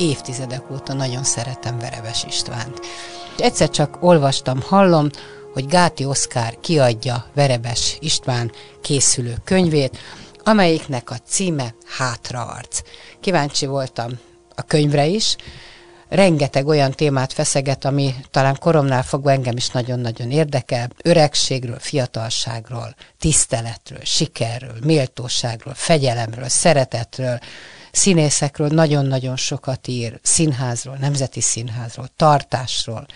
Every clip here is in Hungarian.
évtizedek óta nagyon szeretem Verebes Istvánt. Egyszer csak olvastam, hallom, hogy Gáti Oszkár kiadja Verebes István készülő könyvét, amelyiknek a címe Hátraarc. Kíváncsi voltam a könyvre is, rengeteg olyan témát feszeget, ami talán koromnál fogva engem is nagyon-nagyon érdekel. Öregségről, fiatalságról, tiszteletről, sikerről, méltóságról, fegyelemről, szeretetről, színészekről nagyon-nagyon sokat ír, színházról, nemzeti színházról, tartásról,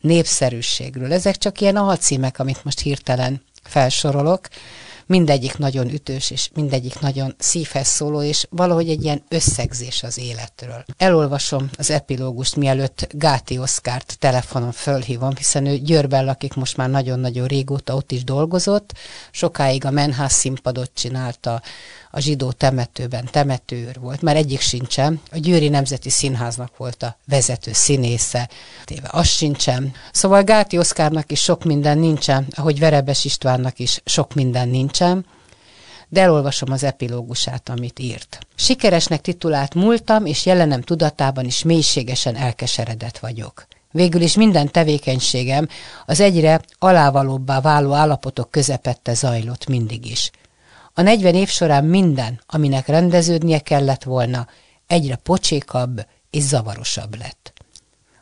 népszerűségről. Ezek csak ilyen alcímek, amit most hirtelen felsorolok. Mindegyik nagyon ütős, és mindegyik nagyon szívhez szóló, és valahogy egy ilyen összegzés az életről. Elolvasom az epilógust, mielőtt Gáti Oszkárt telefonon fölhívom, hiszen ő Győrben lakik most már nagyon-nagyon régóta, ott is dolgozott, sokáig a Menház színpadot csinálta, a zsidó temetőben temetőőr volt, már egyik sincsen. A Győri Nemzeti Színháznak volt a vezető színésze, téve az sincsen. Szóval Gáti Oszkárnak is sok minden nincsen, ahogy Verebes Istvánnak is sok minden nincsen, de elolvasom az epilógusát, amit írt. Sikeresnek titulált múltam, és jelenem tudatában is mélységesen elkeseredett vagyok. Végül is minden tevékenységem az egyre alávalóbbá váló állapotok közepette zajlott mindig is. A 40 év során minden, aminek rendeződnie kellett volna, egyre pocsékabb és zavarosabb lett.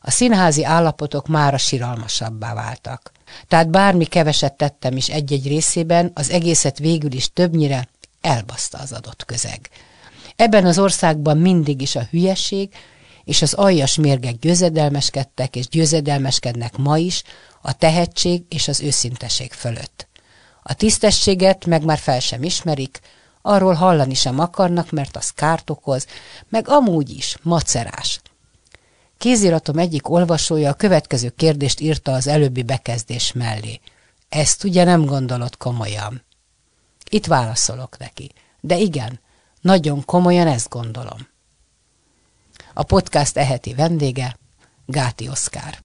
A színházi állapotok mára siralmasabbá váltak. Tehát bármi keveset tettem is egy-egy részében, az egészet végül is többnyire elbaszta az adott közeg. Ebben az országban mindig is a hülyeség és az aljas mérgek győzedelmeskedtek és győzedelmeskednek ma is a tehetség és az őszinteség fölött. A tisztességet meg már fel sem ismerik, arról hallani sem akarnak, mert az kárt okoz, meg amúgy is macerás. Kéziratom egyik olvasója a következő kérdést írta az előbbi bekezdés mellé. Ezt ugye nem gondolod komolyan? Itt válaszolok neki. De igen, nagyon komolyan ezt gondolom. A podcast eheti vendége Gáti Oszkár.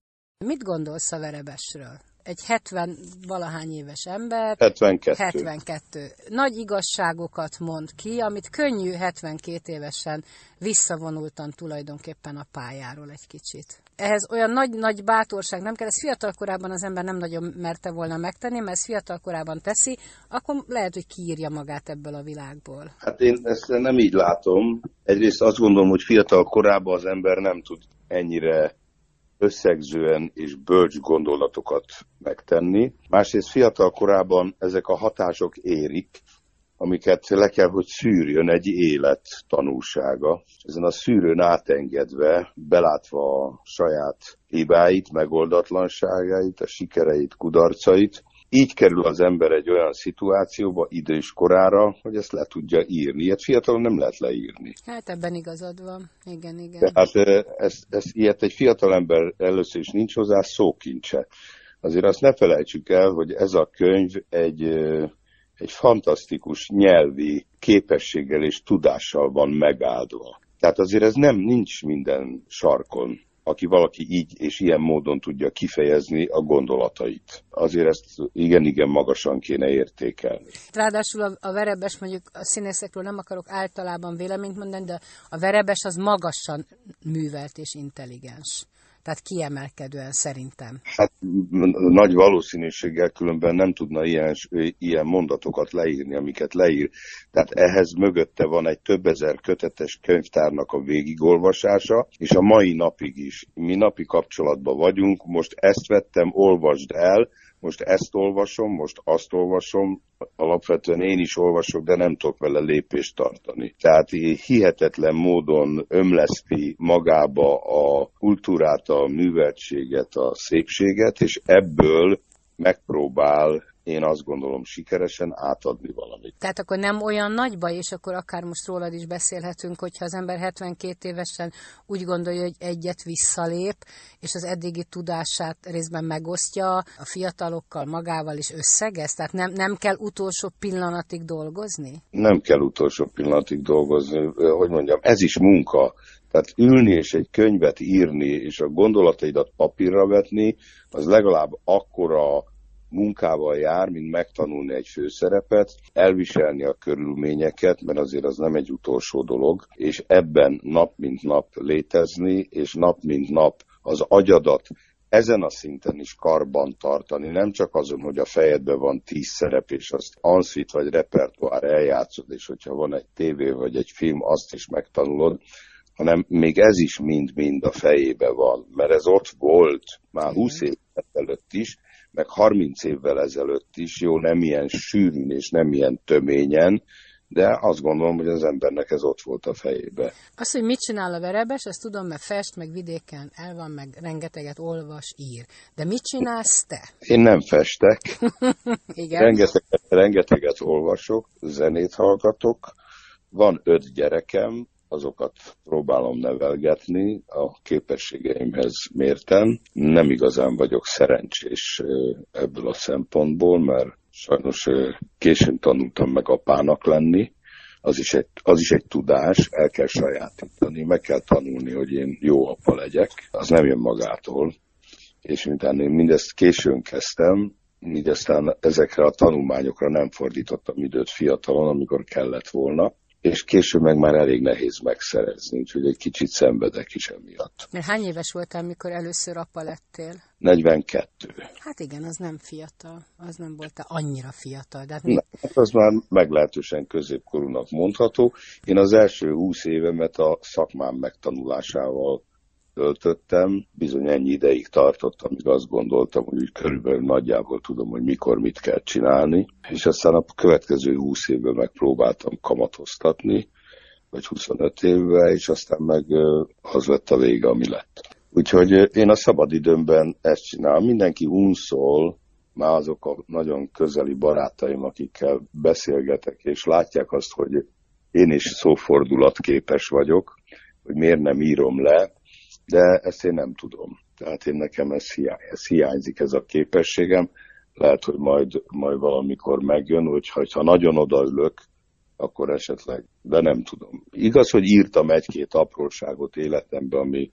Mit gondolsz a verebesről? Egy 70 valahány éves ember. 72. 72. Nagy igazságokat mond ki, amit könnyű 72 évesen visszavonultan tulajdonképpen a pályáról egy kicsit. Ehhez olyan nagy-nagy bátorság nem kell, ezt fiatal korában az ember nem nagyon merte volna megtenni, mert ezt fiatal korában teszi, akkor lehet, hogy kiírja magát ebből a világból. Hát én ezt nem így látom. Egyrészt azt gondolom, hogy fiatal korában az ember nem tud ennyire összegzően és bölcs gondolatokat megtenni. Másrészt fiatal korában ezek a hatások érik, amiket le kell, hogy szűrjön egy élet tanulsága. Ezen a szűrőn átengedve, belátva a saját hibáit, megoldatlanságait, a sikereit, kudarcait, így kerül az ember egy olyan szituációba idős korára, hogy ezt le tudja írni. Ilyet fiatalon nem lehet leírni. Hát ebben igazad van. Igen, igen. Tehát ez, ez, ilyet egy fiatal ember először is nincs hozzá szókincse. Azért azt ne felejtsük el, hogy ez a könyv egy, egy fantasztikus nyelvi képességgel és tudással van megáldva. Tehát azért ez nem nincs minden sarkon aki valaki így és ilyen módon tudja kifejezni a gondolatait. Azért ezt igen-igen magasan kéne értékelni. Ráadásul a, a verebes, mondjuk a színészekről nem akarok általában véleményt mondani, de a verebes az magasan művelt és intelligens. Tehát kiemelkedően szerintem. Hát nagy valószínűséggel különben nem tudna ilyen, ilyen mondatokat leírni, amiket leír. Tehát ehhez mögötte van egy több ezer kötetes könyvtárnak a végigolvasása, és a mai napig is. Mi napi kapcsolatban vagyunk, most ezt vettem, olvasd el, most ezt olvasom, most azt olvasom, alapvetően én is olvasok, de nem tudok vele lépést tartani. Tehát hihetetlen módon ömleszti magába a kultúrát, a műveltséget, a szépséget, és ebből megpróbál én azt gondolom sikeresen átadni valamit. Tehát akkor nem olyan nagy baj, és akkor akár most rólad is beszélhetünk, hogyha az ember 72 évesen úgy gondolja, hogy egyet visszalép, és az eddigi tudását részben megosztja a fiatalokkal, magával is összegez? Tehát nem, nem kell utolsó pillanatig dolgozni? Nem kell utolsó pillanatig dolgozni. Hogy mondjam, ez is munka. Tehát ülni és egy könyvet írni, és a gondolataidat papírra vetni, az legalább akkora munkával jár, mint megtanulni egy főszerepet, elviselni a körülményeket, mert azért az nem egy utolsó dolog, és ebben nap mint nap létezni, és nap mint nap az agyadat ezen a szinten is karban tartani, nem csak azon, hogy a fejedben van tíz szerep, és azt anszit vagy repertoár eljátszod, és hogyha van egy tévé vagy egy film, azt is megtanulod, hanem még ez is mind-mind a fejébe van, mert ez ott volt már 20 év előtt is, meg 30 évvel ezelőtt is, jó, nem ilyen sűrűn és nem ilyen töményen, de azt gondolom, hogy az embernek ez ott volt a fejébe. Azt, hogy mit csinál a verebes, azt tudom, mert fest, meg vidéken el van, meg rengeteget olvas, ír. De mit csinálsz te? Én nem festek. Igen. Rengeteget, rengeteget olvasok, zenét hallgatok, van öt gyerekem, azokat próbálom nevelgetni a képességeimhez mérten. Nem igazán vagyok szerencsés ebből a szempontból, mert sajnos későn tanultam meg apának lenni, az is, egy, az is egy tudás, el kell sajátítani, meg kell tanulni, hogy én jó apa legyek, az nem jön magától, és miután én mindezt későn kezdtem, így aztán ezekre a tanulmányokra nem fordítottam időt fiatalon, amikor kellett volna, és később meg már elég nehéz megszerezni, úgyhogy egy kicsit szenvedek is emiatt. Mert hány éves voltál, amikor először apa lettél? 42. Hát igen, az nem fiatal, az nem volt annyira fiatal. De hát Na, hát az már meglehetősen középkorúnak mondható. Én az első 20 évemet a szakmám megtanulásával töltöttem, bizony ennyi ideig tartott, amíg azt gondoltam, hogy úgy körülbelül nagyjából tudom, hogy mikor mit kell csinálni, és aztán a következő 20 évben megpróbáltam kamatoztatni, vagy 25 évvel, és aztán meg az lett a vége, ami lett. Úgyhogy én a szabadidőmben ezt csinálom. Mindenki unszol, már azok a nagyon közeli barátaim, akikkel beszélgetek, és látják azt, hogy én is szófordulatképes vagyok, hogy miért nem írom le, de ezt én nem tudom. Tehát én nekem ez, hiány, ez hiányzik, ez a képességem. Lehet, hogy majd, majd valamikor megjön, hogyha ha nagyon odaülök, akkor esetleg, de nem tudom. Igaz, hogy írtam egy-két apróságot életembe, ami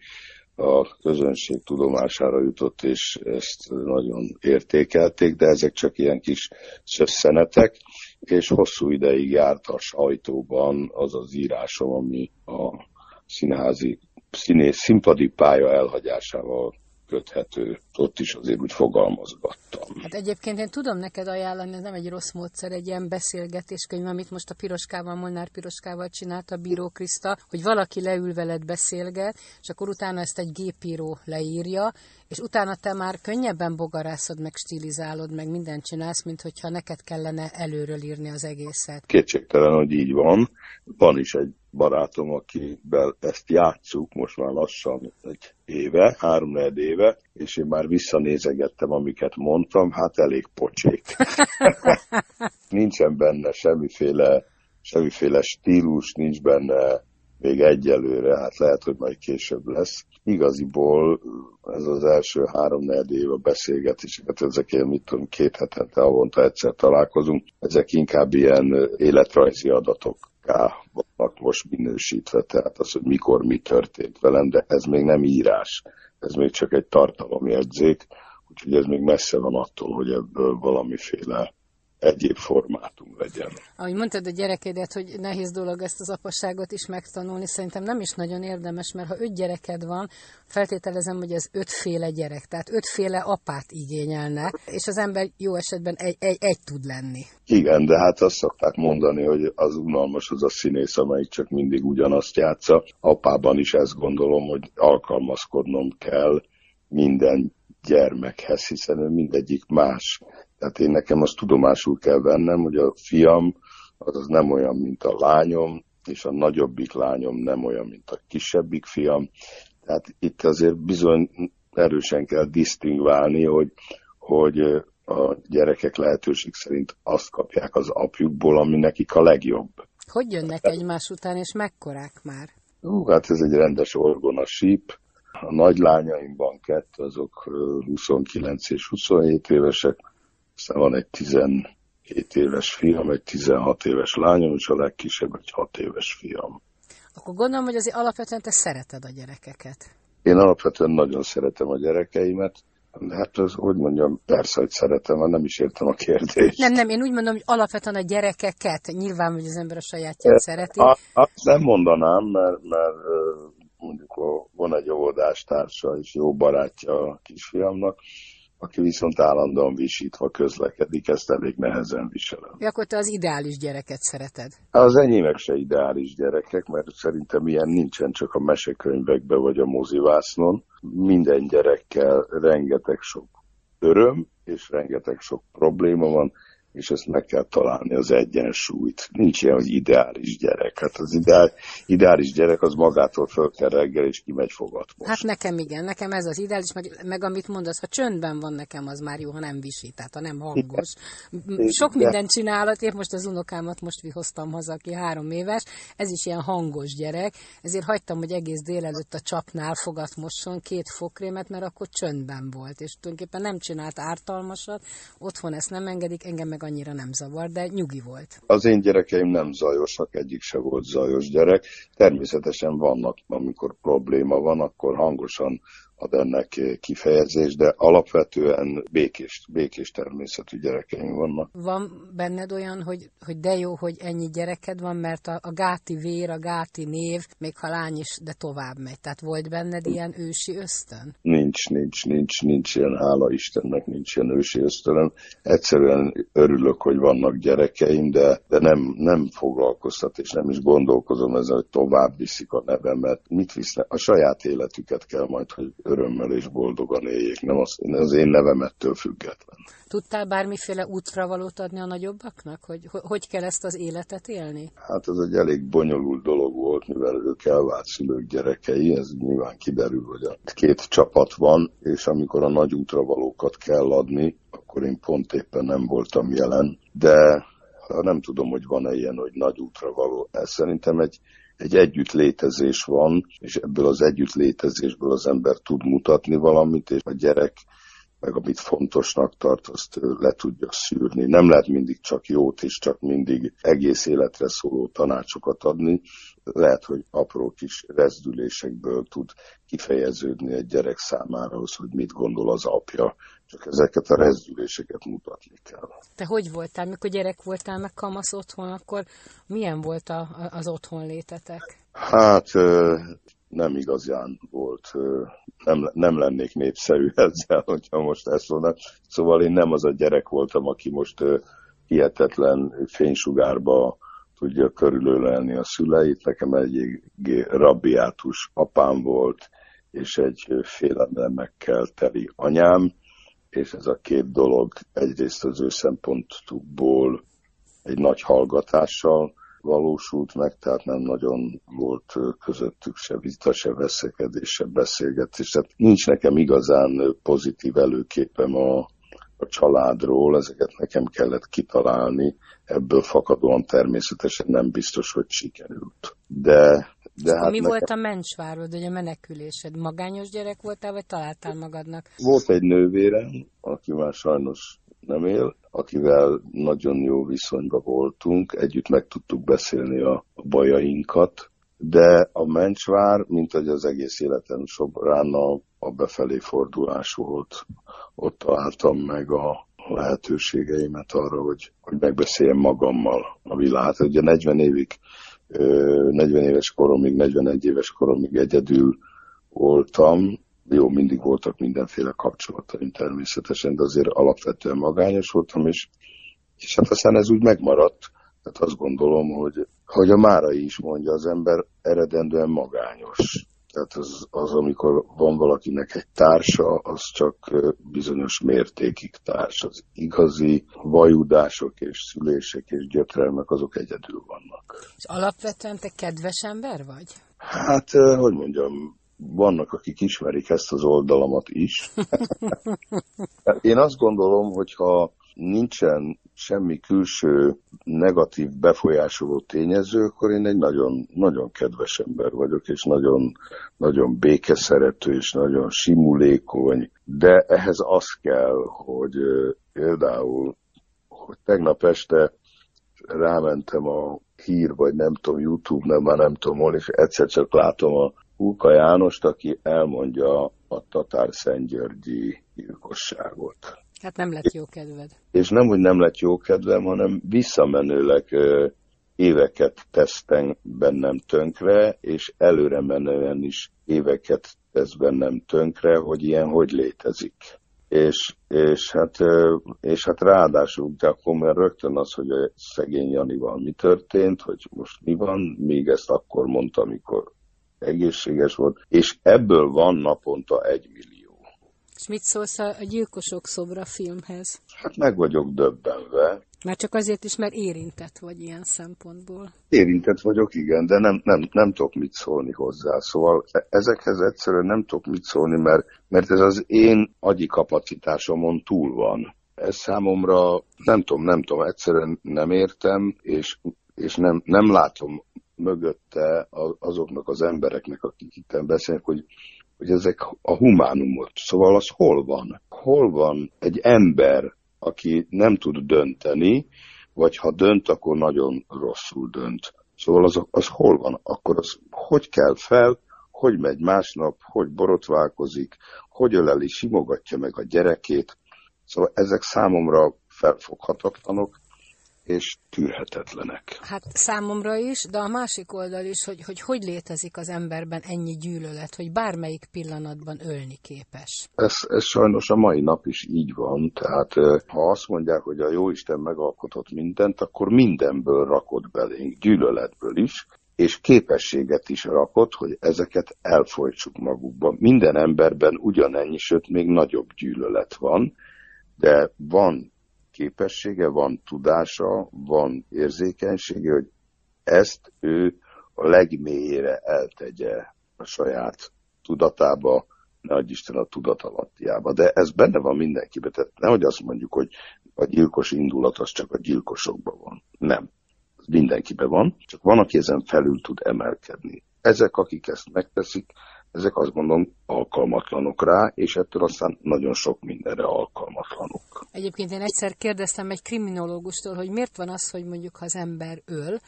a közönség tudomására jutott, és ezt nagyon értékelték, de ezek csak ilyen kis szösszenetek, és hosszú ideig járt a sajtóban az az írásom, ami a színházi színész színpadi pálya elhagyásával köthető. Ott is azért úgy fogalmazgattam. Hát egyébként én tudom neked ajánlani, ez nem egy rossz módszer, egy ilyen beszélgetéskönyv, amit most a Piroskával, Molnár Piroskával csinált a Bíró Kriszta, hogy valaki leül veled beszélget, és akkor utána ezt egy gépíró leírja, és utána te már könnyebben bogarászod, meg stilizálod, meg mindent csinálsz, mint hogyha neked kellene előről írni az egészet. Kétségtelen, hogy így van. Van is egy barátom, akivel ezt játszuk most már lassan egy éve, három éve, és én már visszanézegettem, amiket mondtam, hát elég pocsék. Nincsen benne semmiféle, semmiféle stílus, nincs benne még egyelőre, hát lehet, hogy majd később lesz. Igaziból ez az első három év a beszélgetéseket, ezek ilyen, mit tudom, két hetente, havonta egyszer találkozunk, ezek inkább ilyen életrajzi adatok. Vannak most minősítve, tehát az, hogy mikor mi történt velem, de ez még nem írás, ez még csak egy tartalomjegyzék, úgyhogy ez még messze van attól, hogy ebből valamiféle egyéb formátum legyen. Ahogy mondtad a gyerekedet, hogy nehéz dolog ezt az apasságot is megtanulni, szerintem nem is nagyon érdemes, mert ha öt gyereked van, feltételezem, hogy ez ötféle gyerek, tehát ötféle apát igényelne, és az ember jó esetben egy, egy, egy tud lenni. Igen, de hát azt szokták mondani, hogy az unalmas az a színész, amelyik csak mindig ugyanazt játsza. Apában is ezt gondolom, hogy alkalmazkodnom kell minden gyermekhez, hiszen ő mindegyik más. Tehát én nekem azt tudomásul kell vennem, hogy a fiam az, az nem olyan, mint a lányom, és a nagyobbik lányom nem olyan, mint a kisebbik fiam. Tehát itt azért bizony erősen kell disztingválni, hogy, hogy a gyerekek lehetőség szerint azt kapják az apjukból, ami nekik a legjobb. Hogy jönnek egymás után, és mekkorák már? Ú, hát ez egy rendes orgona síp. A nagy lányaimban kettő, azok 29 és 27 évesek, aztán van egy 17 éves fiam, egy 16 éves lányom, és a legkisebb egy 6 éves fiam. Akkor gondolom, hogy azért alapvetően te szereted a gyerekeket. Én alapvetően nagyon szeretem a gyerekeimet, de hát az, hogy mondjam, persze, hogy szeretem, nem is értem a kérdést. Nem, nem, én úgy mondom, hogy alapvetően a gyerekeket, nyilván, hogy az ember a sajátját szereti. Azt nem mondanám, mert, mert mondjuk van egy óvodástársa és jó barátja a kisfiamnak, aki viszont állandóan visítva közlekedik, ezt elég nehezen viselem. Ja, akkor te az ideális gyereket szereted? Az enyémek se ideális gyerekek, mert szerintem ilyen nincsen csak a mesekönyvekbe vagy a mozivásznon. Minden gyerekkel rengeteg sok öröm és rengeteg sok probléma van, és ezt meg kell találni az egyensúlyt. Nincs ilyen, hogy ideális gyerek. Hát az ideál, ideális gyerek az magától föl kell reggel, és kimegy fogat most. Hát nekem igen, nekem ez az ideális, meg, meg amit mondasz, ha csöndben van nekem, az már jó, ha nem visít, tehát ha nem hangos. Igen. Sok mindent csinálat, én most az unokámat most vihoztam haza, aki három éves, ez is ilyen hangos gyerek, ezért hagytam, hogy egész délelőtt a csapnál fogat mosson két fokrémet, mert akkor csöndben volt, és tulajdonképpen nem csinált ártalmasat, otthon ezt nem engedik, engem meg annyira nem zavar, de nyugi volt. Az én gyerekeim nem zajosak, egyik se volt zajos gyerek. Természetesen vannak, amikor probléma van, akkor hangosan ad ennek kifejezés, de alapvetően békés, békés természetű gyerekeim vannak. Van benned olyan, hogy, hogy de jó, hogy ennyi gyereked van, mert a, a gáti vér, a gáti név, még ha lány is, de tovább megy. Tehát volt benned ilyen ősi ösztön? Nincs, nincs, nincs, nincs ilyen, hála Istennek nincs ilyen ősi ösztönöm. Egyszerűen örülök, hogy vannak gyerekeim, de, de nem, nem foglalkoztat, és nem is gondolkozom ezzel, hogy tovább viszik a nevemet. Mit visznek? A saját életüket kell majd, hogy örömmel és boldogan éljék, nem az, az én nevem ettől független. Tudtál bármiféle útravalót adni a nagyobbaknak, hogy hogy kell ezt az életet élni? Hát ez egy elég bonyolult dolog volt, mivel ők elvált szülők gyerekei, ez nyilván kiderül, hogy a két csapat van, és amikor a nagy útravalókat kell adni, akkor én pont éppen nem voltam jelen, de nem tudom, hogy van-e ilyen, hogy nagy útra való. Ez szerintem egy egy együttlétezés van, és ebből az együttlétezésből az ember tud mutatni valamit, és a gyerek meg amit fontosnak tart, azt le tudja szűrni. Nem lehet mindig csak jót és csak mindig egész életre szóló tanácsokat adni. Lehet, hogy apró kis rezdülésekből tud kifejeződni egy gyerek számára az, hogy mit gondol az apja, csak ezeket a rezdüléseket mutatni kell. Te hogy voltál, mikor gyerek voltál, meg kamasz otthon, akkor milyen volt a, az otthon létetek? Hát nem igazán volt, nem, nem lennék népszerű ezzel, hogyha most ezt mondom. Szóval én nem az a gyerek voltam, aki most hihetetlen fénysugárba tudja körülölelni a szüleit. Nekem egy rabbiátus apám volt, és egy félelemekkel teli anyám, és ez a két dolog egyrészt az ő szemponttukból egy nagy hallgatással valósult meg, tehát nem nagyon volt közöttük se vita, se veszekedés, se beszélgetés. Tehát nincs nekem igazán pozitív előképem a, a családról, ezeket nekem kellett kitalálni, ebből fakadóan természetesen nem biztos, hogy sikerült. De de hát mi nekem... volt a mencsvárod, vagy a menekülésed? Magányos gyerek voltál, vagy találtál magadnak? Volt egy nővérem, aki már sajnos nem él, akivel nagyon jó viszonyban voltunk, együtt meg tudtuk beszélni a bajainkat, de a mencsvár, mint hogy az egész életem során a, a befelé fordulás volt. Ott találtam meg a lehetőségeimet arra, hogy, hogy megbeszéljem magammal a világot. Ugye 40 évig 40 éves koromig, 41 éves koromig egyedül voltam. Jó, mindig voltak mindenféle kapcsolataim természetesen, de azért alapvetően magányos voltam, és, és hát aztán ez úgy megmaradt. Tehát azt gondolom, hogy, hogy a Márai is mondja, az ember eredendően magányos. Tehát az, az, amikor van valakinek egy társa, az csak bizonyos mértékig társ. Az igazi vajudások és szülések és gyötrelmek, azok egyedül vannak. És alapvetően te kedves ember vagy? Hát, hogy mondjam, vannak, akik ismerik ezt az oldalamat is. Én azt gondolom, hogy ha nincsen semmi külső negatív befolyásoló tényező, akkor én egy nagyon, nagyon kedves ember vagyok, és nagyon, nagyon békeszerető, és nagyon simulékony, de ehhez az kell, hogy például, hogy tegnap este rámentem a hír, vagy nem tudom, Youtube, nem, már nem tudom hol, és egyszer csak látom a Hulka Jánost, aki elmondja a Tatár Szentgyörgyi gyilkosságot. Hát nem lett jó kedved. És nem, hogy nem lett jó kedvem, hanem visszamenőleg éveket tesztem bennem tönkre, és előre menően is éveket tesz bennem tönkre, hogy ilyen hogy létezik. És, és, hát, és hát ráadásul akkor már rögtön az, hogy a szegény Janival mi történt, hogy most mi van, még ezt akkor mondta, amikor egészséges volt, és ebből van naponta egy millió. És mit szólsz a Gyilkosok szobra filmhez? Hát meg vagyok döbbenve. Már csak azért is, mert érintett vagy ilyen szempontból. Érintett vagyok, igen, de nem, nem, nem tudok mit szólni hozzá. Szóval e- ezekhez egyszerűen nem tudok mit szólni, mert, mert ez az én agyi kapacitásomon túl van. Ez számomra, nem tudom, nem tudom, egyszerűen nem értem, és, és nem, nem látom mögötte azoknak az embereknek, akik itt beszélnek, hogy hogy ezek a humánumot. Szóval az hol van? Hol van egy ember, aki nem tud dönteni, vagy ha dönt, akkor nagyon rosszul dönt. Szóval az, az hol van? Akkor az hogy kell fel, hogy megy másnap, hogy borotválkozik, hogy öleli, simogatja meg a gyerekét. Szóval ezek számomra felfoghatatlanok, és tűrhetetlenek. Hát számomra is, de a másik oldal is, hogy, hogy hogy létezik az emberben ennyi gyűlölet, hogy bármelyik pillanatban ölni képes. Ez, ez sajnos a mai nap is így van, tehát ha azt mondják, hogy a Jóisten megalkotott mindent, akkor mindenből rakott belénk, gyűlöletből is, és képességet is rakott, hogy ezeket elfolytsuk magukban. Minden emberben ugyanennyi, sőt még nagyobb gyűlölet van, de van képessége, van tudása, van érzékenysége, hogy ezt ő a legmélyére eltegye a saját tudatába, ne Isten a tudatalattiába. De ez benne van mindenkiben. Tehát nehogy azt mondjuk, hogy a gyilkos indulat az csak a gyilkosokban van. Nem. Ez mindenkiben van, csak van, aki ezen felül tud emelkedni. Ezek, akik ezt megteszik, ezek azt gondolom alkalmatlanok rá, és ettől aztán nagyon sok mindenre alkalmatlanok. Egyébként én egyszer kérdeztem egy kriminológustól, hogy miért van az, hogy mondjuk ha az ember öl,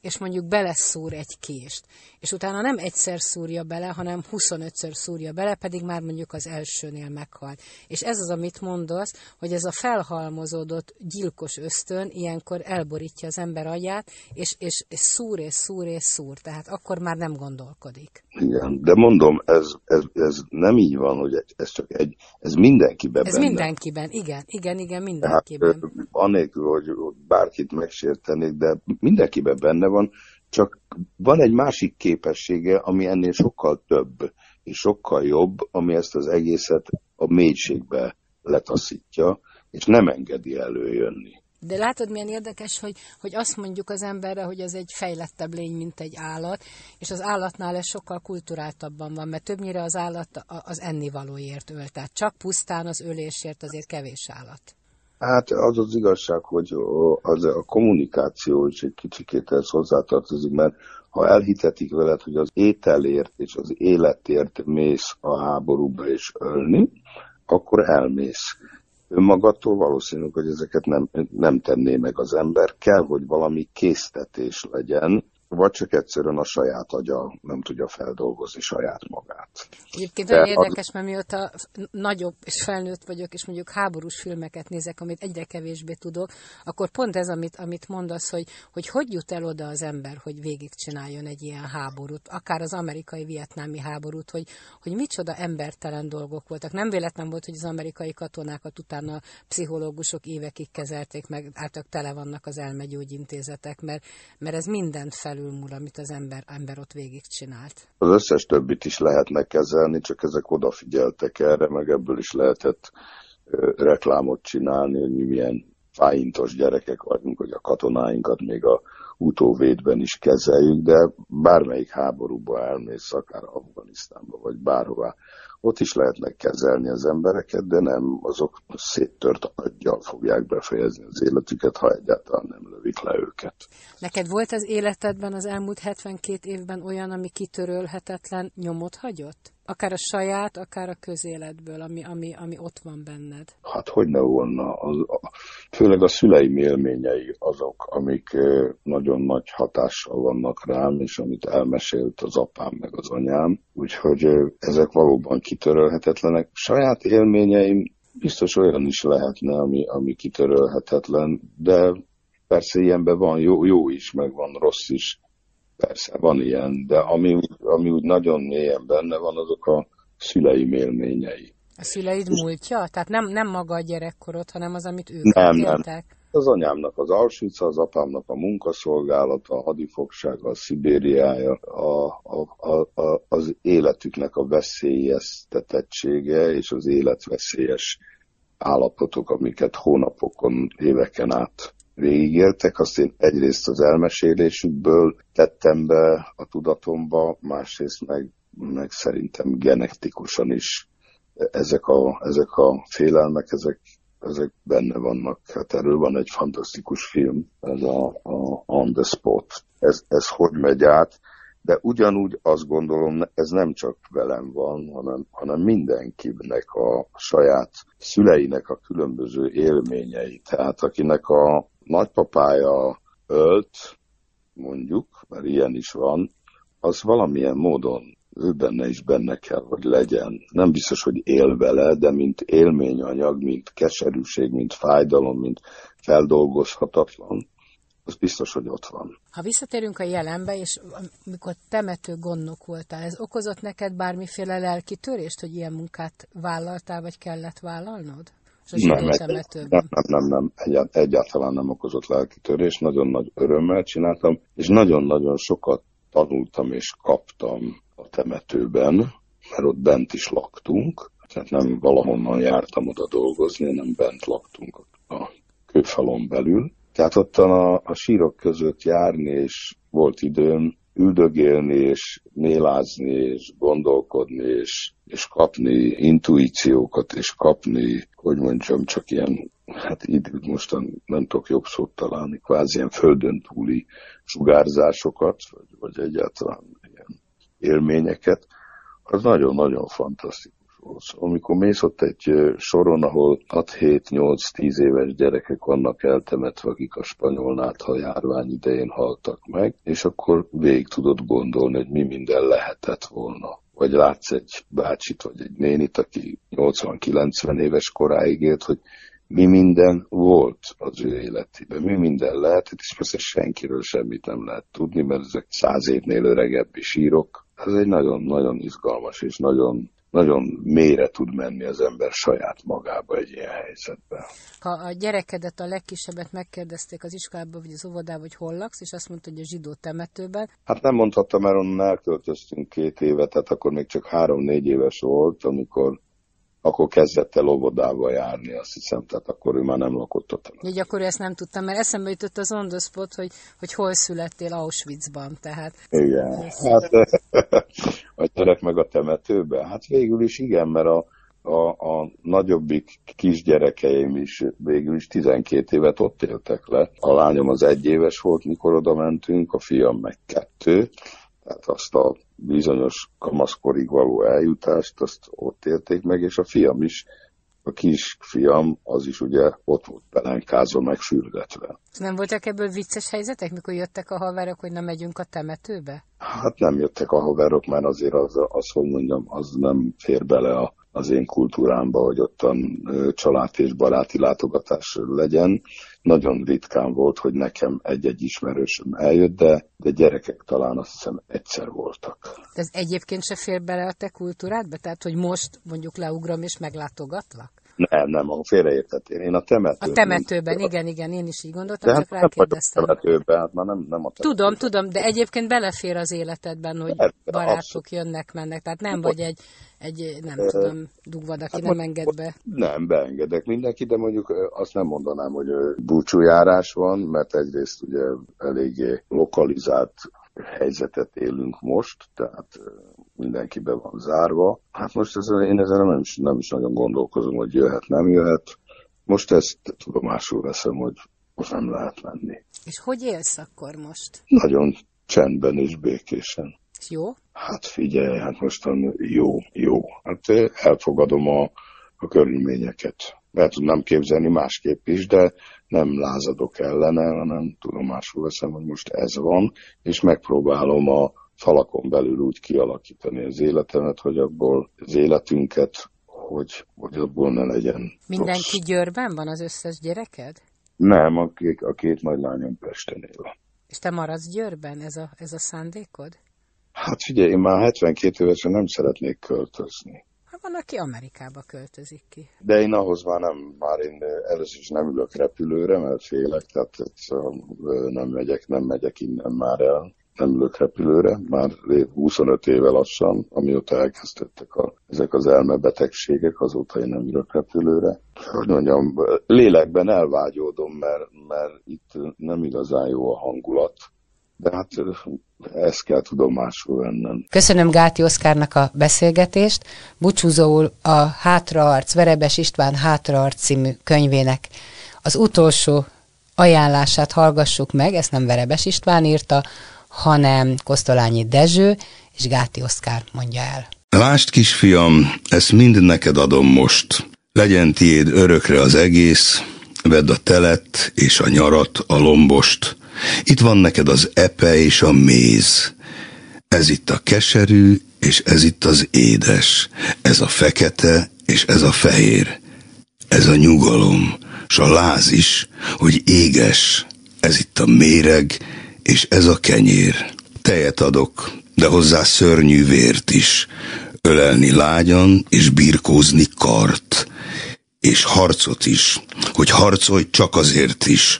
és mondjuk beleszúr egy kést, és utána nem egyszer szúrja bele, hanem 25-ször szúrja bele, pedig már mondjuk az elsőnél meghalt. És ez az, amit mondasz, hogy ez a felhalmozódott gyilkos ösztön ilyenkor elborítja az ember agyát, és, és, és szúr és szúr és szúr, tehát akkor már nem gondolkodik. Igen, de mondom, ez, ez, ez nem így van, hogy ez csak egy, ez mindenkiben Ez benne. mindenkiben, igen, igen, igen, mindenkiben. Hát, anélkül, hogy bárkit megsértenék, de mindenkiben benne van, csak van egy másik képessége, ami ennél sokkal több és sokkal jobb, ami ezt az egészet a mélységbe letaszítja, és nem engedi előjönni. De látod, milyen érdekes, hogy, hogy azt mondjuk az emberre, hogy ez egy fejlettebb lény, mint egy állat, és az állatnál ez sokkal kulturáltabban van, mert többnyire az állat az ennivalóért öl, tehát csak pusztán az ölésért azért kevés állat. Hát az az igazság, hogy az a kommunikáció is egy kicsikét ez hozzátartozik, mert ha elhitetik veled, hogy az ételért és az életért mész a háborúba és ölni, akkor elmész önmagadtól valószínű, hogy ezeket nem, nem tenné meg az ember. Kell, hogy valami késztetés legyen, vagy csak egyszerűen a saját agya nem tudja feldolgozni saját magát. Egyébként olyan érdekes, mert mióta nagyobb és felnőtt vagyok, és mondjuk háborús filmeket nézek, amit egyre kevésbé tudok, akkor pont ez, amit, amit mondasz, hogy, hogy hogy jut el oda az ember, hogy végigcsináljon egy ilyen háborút, akár az amerikai vietnámi háborút, hogy, hogy micsoda embertelen dolgok voltak. Nem véletlen volt, hogy az amerikai katonákat utána pszichológusok évekig kezelték, meg általában tele vannak az elmegyógyintézetek, mert, mert ez mindent fel felülmúl, amit az ember, ember ott végigcsinált. Az összes többit is lehetne kezelni, csak ezek odafigyeltek erre, meg ebből is lehetett reklámot csinálni, hogy mi milyen fáintos gyerekek vagyunk, hogy a katonáinkat még a utóvédben is kezeljük, de bármelyik háborúba elmész, akár Afganisztánba, vagy bárhová, ott is lehetnek kezelni az embereket, de nem azok széttört aggyal fogják befejezni az életüket, ha egyáltalán nem lövik le őket. Neked volt az életedben az elmúlt 72 évben olyan, ami kitörölhetetlen nyomot hagyott? Akár a saját, akár a közéletből, ami, ami, ami ott van benned? Hát hogy ne volna. Az, a, főleg a szüleim élményei azok, amik nagyon nagy hatással vannak rám, és amit elmesélt az apám meg az anyám. Úgyhogy ezek valóban kitörölhetetlenek. Saját élményeim biztos olyan is lehetne, ami, ami kitörölhetetlen, de persze ilyenben van jó, jó is, meg van rossz is. Persze, van ilyen, de ami, ami úgy nagyon mélyen benne van, azok a szüleim élményei. A szüleid múltja? Tehát nem, nem maga a gyerekkorod, hanem az, amit ők nem, éltek? Nem. Az anyámnak az Auschwitz, az apámnak a munkaszolgálata, a hadifogsága, a Szibériája, a, a, a, a, az életüknek a veszélyeztetettsége és az életveszélyes állapotok, amiket hónapokon, éveken át végigéltek, azt én egyrészt az elmesélésükből tettem be a tudatomba, másrészt meg, meg szerintem genetikusan is ezek a, ezek a félelmek, ezek, ezek benne vannak. Hát erről van egy fantasztikus film, ez a, a On the Spot. Ez, ez hogy megy át, de ugyanúgy azt gondolom, ez nem csak velem van, hanem, hanem mindenkinek a saját szüleinek a különböző élményei. Tehát akinek a nagypapája ölt, mondjuk, mert ilyen is van, az valamilyen módon ő benne is benne kell, hogy legyen. Nem biztos, hogy él vele, de mint élményanyag, mint keserűség, mint fájdalom, mint feldolgozhatatlan, az biztos, hogy ott van. Ha visszatérünk a jelenbe, és amikor temető gondnok voltál, ez okozott neked bármiféle lelki törést, hogy ilyen munkát vállaltál, vagy kellett vállalnod? Nem, nem, nem, nem, nem, egyáltalán nem okozott lelki törés, nagyon nagy örömmel csináltam, és nagyon-nagyon sokat tanultam és kaptam a temetőben, mert ott bent is laktunk, tehát nem valahonnan jártam oda dolgozni, hanem bent laktunk a kőfalon belül. Tehát ott a, a sírok között járni, és volt időm üldögélni, és mélázni, és gondolkodni, és, és kapni intuíciókat, és kapni, hogy mondjam, csak ilyen, hát időt mostan nem tudok jobb szót találni, kvázi ilyen földön túli sugárzásokat, vagy, vagy egyáltalán ilyen élményeket, az nagyon-nagyon fantasztikus Amikor mész ott egy soron, ahol 6-7-8-10 éves gyerekek vannak eltemetve, akik a spanyol nátha járvány idején haltak meg, és akkor végig tudod gondolni, hogy mi minden lehetett volna vagy látsz egy bácsit, vagy egy nénit, aki 80-90 éves koráig élt, hogy mi minden volt az ő életében, mi minden lehetett, és persze senkiről semmit nem lehet tudni, mert ezek száz évnél öregebbi sírok. Ez egy nagyon-nagyon izgalmas és nagyon nagyon mélyre tud menni az ember saját magába egy ilyen helyzetben. Ha a gyerekedet, a legkisebbet megkérdezték az iskolában, vagy az óvodában, hogy hol laksz, és azt mondta, hogy a zsidó temetőben. Hát nem mondhattam, mert onnan elköltöztünk két évet, tehát akkor még csak három-négy éves volt, amikor akkor kezdett el óvodába járni, azt hiszem, tehát akkor ő már nem lakott ott. Így akkor ezt nem tudtam, mert eszembe jutott az on the spot, hogy, hogy hol születtél Auschwitzban, tehát... Igen, hát a gyerek meg a temetőben, hát végül is igen, mert a, a, a nagyobbik kisgyerekeim is végül is 12 évet ott éltek le. A lányom az egy éves volt, mikor oda mentünk, a fiam meg kettő, tehát azt a bizonyos kamaszkorig való eljutást, azt ott élték meg, és a fiam is, a kis fiam, az is ugye ott volt pelenkázva, meg fürdetve. Nem voltak ebből vicces helyzetek, mikor jöttek a haverok, hogy nem megyünk a temetőbe? Hát nem jöttek a haverok, mert azért az, az hogy mondjam, az nem fér bele a az én kultúrámba, hogy ottan család és baráti látogatás legyen. Nagyon ritkán volt, hogy nekem egy-egy ismerősöm eljött, de, de gyerekek talán azt hiszem egyszer voltak. Ez egyébként se fér bele a te kultúrádba? Tehát, hogy most mondjuk leugrom és meglátogatlak? Nem, nem, a félreértettél. Én a temetőben. A temetőben, igen, igen, én is így gondoltam, csak hát rákérdeztem. A temetőben, hát már nem, nem a temetőben. Tudom, tudom, de egyébként belefér az életedben, hogy Persze, barátok abszolút. jönnek, mennek, tehát nem vagy egy, egy nem e, tudom, dugvad, aki hát nem enged be. Nem, beengedek mindenki, de mondjuk azt nem mondanám, hogy búcsújárás van, mert egyrészt ugye eléggé lokalizált helyzetet élünk most, tehát mindenki be van zárva. Hát most ezzel, én ezzel nem is, nem is nagyon gondolkozom, hogy jöhet, nem jöhet. Most ezt tudomásul veszem, hogy most nem lehet menni. És hogy élsz akkor most? Nagyon csendben és békésen. Jó? Hát figyelj, hát mostan jó, jó. Hát elfogadom a, a körülményeket. El tudnám képzelni másképp is, de nem lázadok ellene, hanem tudomásul veszem, hogy most ez van, és megpróbálom a falakon belül úgy kialakítani az életemet, hogy abból az életünket, hogy, hogy abból ne legyen Mindenki rossz. Győrben van, az összes gyereked? Nem, a, két, a két nagylányom Pesten él. És te maradsz Győrben? Ez a, ez a szándékod? Hát figyelj, én már 72 évesen nem szeretnék költözni. Hát van, aki Amerikába költözik ki. De én ahhoz már nem, már én először is nem ülök repülőre, mert félek, tehát nem megyek, nem megyek innen már el nem ülök repülőre, már 25 éve lassan, amióta elkezdődtek a, ezek az elmebetegségek, azóta én nem ülök repülőre. Hogy mondjam, lélekben elvágyódom, mert, mert itt nem igazán jó a hangulat, de hát ezt kell tudomásul vennem. Köszönöm Gáti Oszkárnak a beszélgetést. Búcsúzóul a Hátraarc, Verebes István Hátraarc című könyvének az utolsó ajánlását hallgassuk meg, ezt nem Verebes István írta, hanem Kosztolányi Dezső és Gáti Oszkár mondja el. Lásd, kisfiam, ezt mind neked adom most. Legyen tiéd örökre az egész, vedd a telet és a nyarat, a lombost. Itt van neked az epe és a méz. Ez itt a keserű, és ez itt az édes. Ez a fekete, és ez a fehér. Ez a nyugalom, s a láz is, hogy éges. Ez itt a méreg, és ez a kenyér. Tejet adok, de hozzá szörnyű vért is. Ölelni lágyan, és birkózni kart. És harcot is, hogy harcolj csak azért is.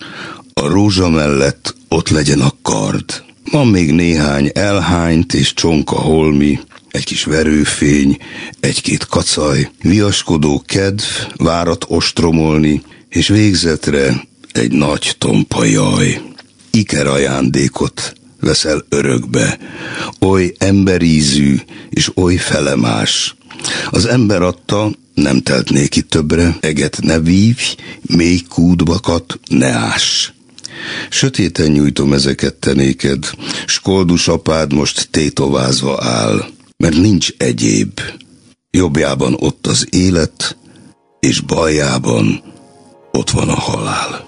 A rózsa mellett ott legyen a kard. Van még néhány elhányt és csonka holmi, egy kis verőfény, egy-két kacaj, viaskodó kedv, várat ostromolni, és végzetre egy nagy tompa jaj iker ajándékot veszel örökbe, oly emberízű és oly felemás. Az ember adta, nem telt néki többre, eget ne vívj, mély kúdbakat ne ás. Sötéten nyújtom ezeket te néked, s koldus apád most tétovázva áll, mert nincs egyéb. Jobbjában ott az élet, és baljában ott van a halál.